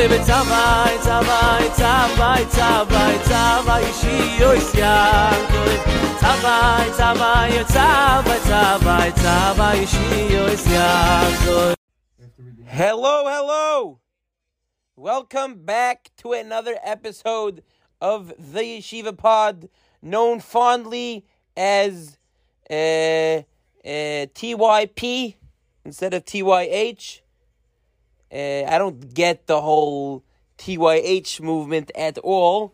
Yankov Tzavai, Tzavai, Tzavai, Tzavai, Tzavai, Shiyos Yankov Tzavai, Tzavai, Tzavai, Tzavai, Tzavai, Shiyos Yankov Hello, hello. Welcome back to another episode of the Yeshiva Pod, known fondly as uh, uh, TYP instead of TYH. Uh, I don't get the whole TYH movement at all.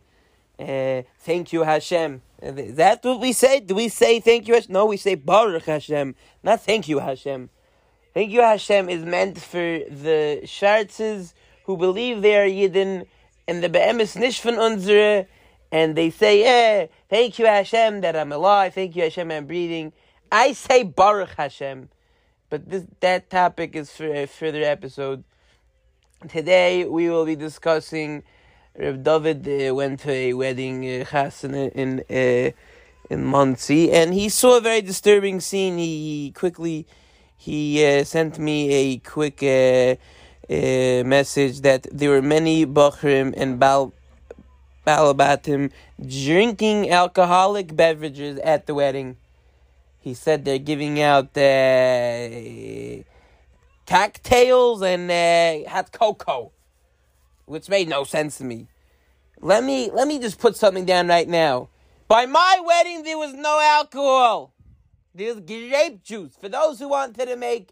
Uh, thank you, Hashem. Is that what we say? Do we say thank you, Hashem? No, we say Baruch Hashem, not thank you, Hashem. Thank you, Hashem, is meant for the Shartzes who believe they are Yidden and the Be'emes Nishvan unsere, and they say, yeah, thank you, Hashem, that I'm alive. Thank you, Hashem, I'm breathing. I say Baruch Hashem, but this that topic is for a further episode. Today we will be discussing. Reb David uh, went to a wedding uh, in uh, in Monsey, and he saw a very disturbing scene. He, he quickly he uh, sent me a quick uh, uh, message that there were many Bachrim and Bal Balabatim drinking alcoholic beverages at the wedding. He said they're giving out uh, cocktails and uh, hot cocoa, which made no sense to me. Let me let me just put something down right now. By my wedding, there was no alcohol. There was grape juice for those who wanted to make.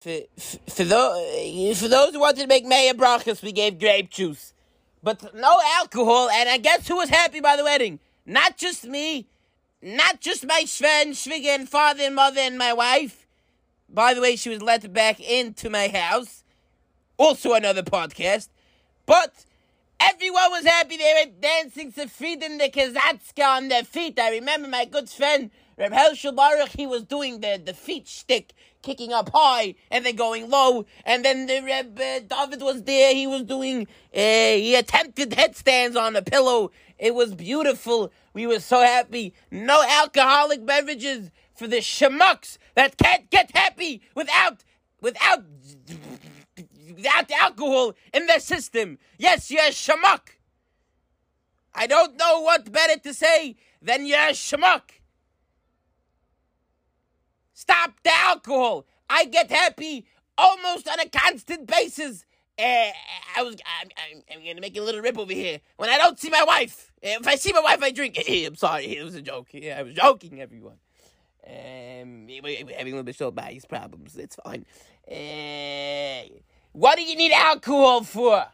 For, for, for, those, for those who wanted to make Maya Brachas, we gave grape juice. But no alcohol, and I guess who was happy by the wedding? Not just me, not just my Sven, Schwigen, father and mother and my wife. By the way, she was let back into my house. Also another podcast. But everyone was happy. They were dancing to Frieden the Kazatska on their feet. I remember my good friend, Reb Herschel Baruch, he was doing the, the feet stick, kicking up high and then going low. And then the Reb uh, David was there. He was doing, uh, he attempted headstands on a pillow. It was beautiful. We were so happy. No alcoholic beverages for the shamucks that can't get happy without, without, without alcohol in their system. Yes, you're a shamuck. I don't know what better to say than you're a shamuck. Stop the alcohol. I get happy almost on a constant basis. Uh, I was, I'm, I'm, I'm, gonna make a little rip over here. When I don't see my wife, if I see my wife, I drink. I'm sorry, it was a joke. Yeah, I was joking, everyone. Um, having a little bit of bias problems. It's fine. Uh, what do you need alcohol for?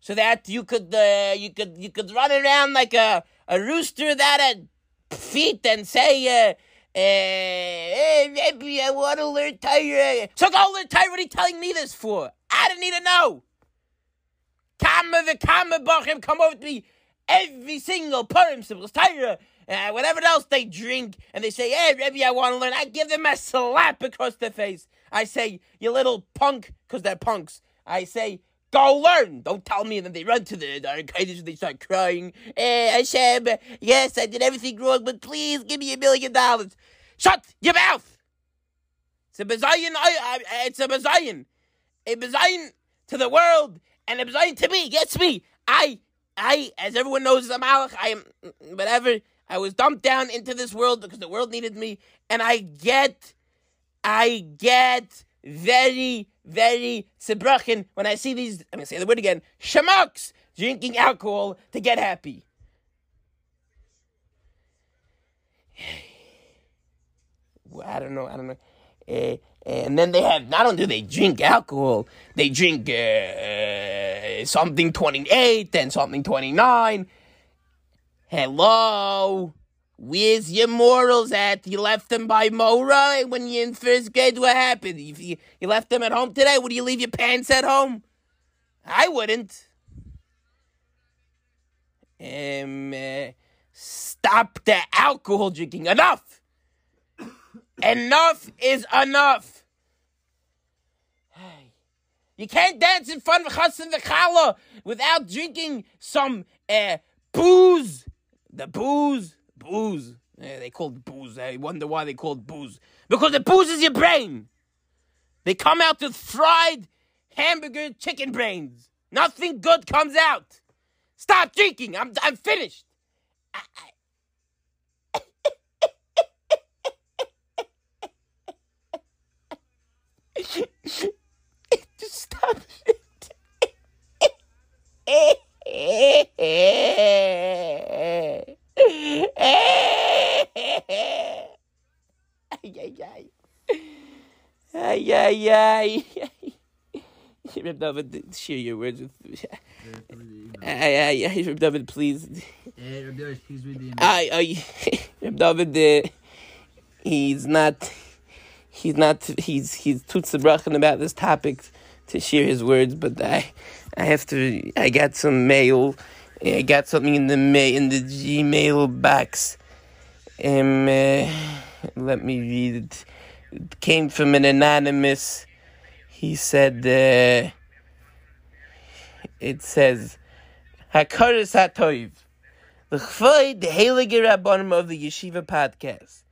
So that you could, uh, you could, you could run around like a a rooster without a feet and say, uh, uh, maybe I want to learn Torah. So go learn Torah. What are you telling me this for? I don't need to know. Kama the Kama Bachim come over to me every single Purim symbols, Torah, uh, whatever else they drink, and they say, hey, Rebbe, I want to learn. I give them a slap across the face. I say, you little punk, because they're punks. I say, go learn. Don't tell me. And then they run to the arcades and they start crying. Eh, Hashem, yes, I did everything wrong, but please give me a million dollars. Shut your mouth. It's a bazayin. It's a bazayin. A bazayin to the world and a bazayin to me. Gets me. I, I, as everyone knows, as a malach. I am whatever. I was dumped down into this world because the world needed me, and I get, I get very, very tzibrachin when I see these. I'm gonna say the word again. Shamucks drinking alcohol to get happy. I don't know. I don't know. Uh, and then they have not only do they drink alcohol, they drink uh, something twenty eight then something twenty nine. Hello, where's your morals at? You left them by Mora when you in first grade. What happened? You, you left them at home today, would you leave your pants at home? I wouldn't. Um, uh, stop the alcohol drinking. Enough. Enough is enough. You can't dance in front of Chassan V'chala without drinking some uh, booze. The booze, booze. Yeah, they called booze. I wonder why they called booze. Because it boozes your brain. They come out with fried hamburger chicken brains. Nothing good comes out. Stop drinking. I'm I'm finished. I, I... Just stop it. Ay, ay, ay. Ay, ay, ay. Reb David, share your words with. Ay, ay, ay, Reb David, please. Eh, Rabbi Yosh, please read the email. Ay, ay, Reb David, uh, he's not, he's not, he's he's too tzabrachen about this topic to share his words, but I, I have to. I got some mail. I got something in the ma- in the Gmail box. Um, uh, let me read it. It came from an anonymous. He said, uh, it says, Hakaras HaToiv. The Heilige Rabbanim of the Yeshiva podcast.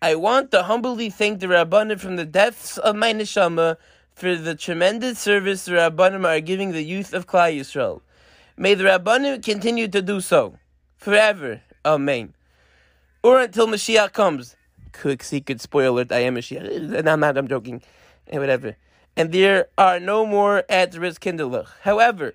I want to humbly thank the Rabbanim from the depths of my neshama for the tremendous service the Rabbanim are giving the youth of Klal Yisrael. May the Rabbanim continue to do so forever. Amen. Or until Mashiach comes. Quick secret spoiler alert, I am Mashiach. And I'm not, I'm joking. And whatever. And there are no more at risk kinderlich. However,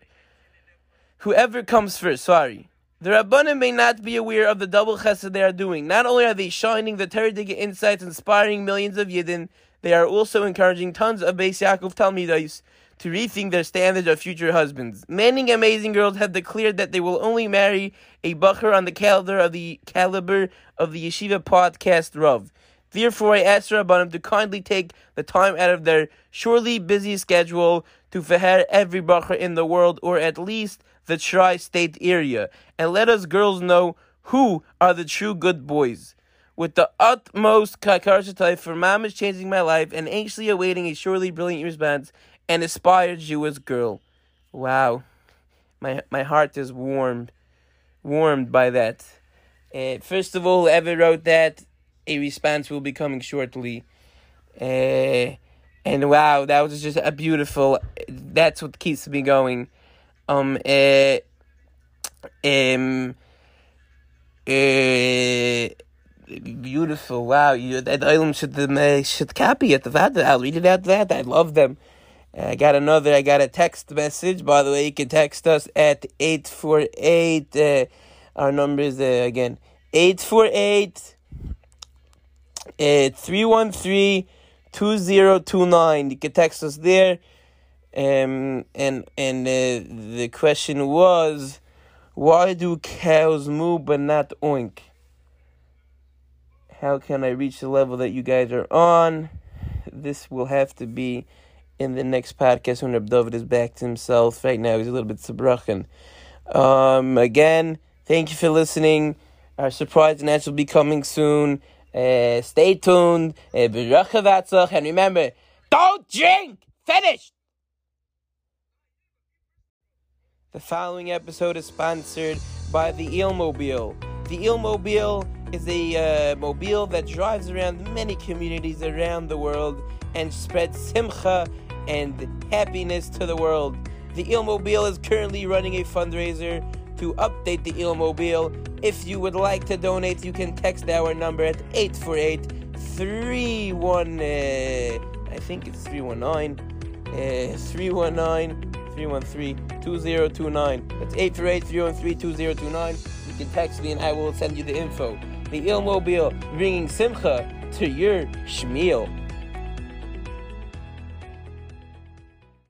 whoever comes first, sorry. The Rabbanim may not be aware of the double chesed they are doing. Not only are they shining the Torah insights, inspiring millions of Yidden, they are also encouraging tons of Beis Yaakov Talmidais to rethink their standards of future husbands. Many amazing girls have declared that they will only marry a bacher on the caliber of the caliber of the Yeshiva podcast Rav. Therefore, I ask Rabbanim to kindly take the time out of their surely busy schedule to feher every bacher in the world, or at least the tri-state area, and let us girls know who are the true good boys. With the utmost kakarsatai for mom is changing my life and anxiously awaiting a surely brilliant response, an aspired Jewish girl. Wow. My my heart is warmed warmed by that. Uh, first of all, whoever wrote that, a response will be coming shortly. Uh, and wow, that was just a beautiful. That's what keeps me going. Um. Uh, um. Uh, beautiful. Wow, you that item should should copy it. That I'll read it out. That I love them. I got another. I got a text message. By the way, you can text us at eight four eight. Uh, our number is uh, again eight four eight. Uh, 313-2029. You can text us there. Um, and and uh, the question was, why do cows moo but not oink? How can I reach the level that you guys are on? This will have to be in the next podcast when Reb is back to himself. Right now, he's a little bit sabrachen. Um, again, thank you for listening. Our surprise announcement will be coming soon. Uh, stay tuned. Uh, and remember, don't drink! Finished! The following episode is sponsored by the Eelmobile. The Eelmobile is a uh, mobile that drives around many communities around the world and spreads simcha and happiness to the world. The Eelmobile is currently running a fundraiser to update the Eelmobile. If you would like to donate, you can text our number at 848 31 uh, I think it's 319 uh, 319 313 2029. That's 848 313 2029. You can text me and I will send you the info. The Eelmobile bringing Simcha to your Shmiel.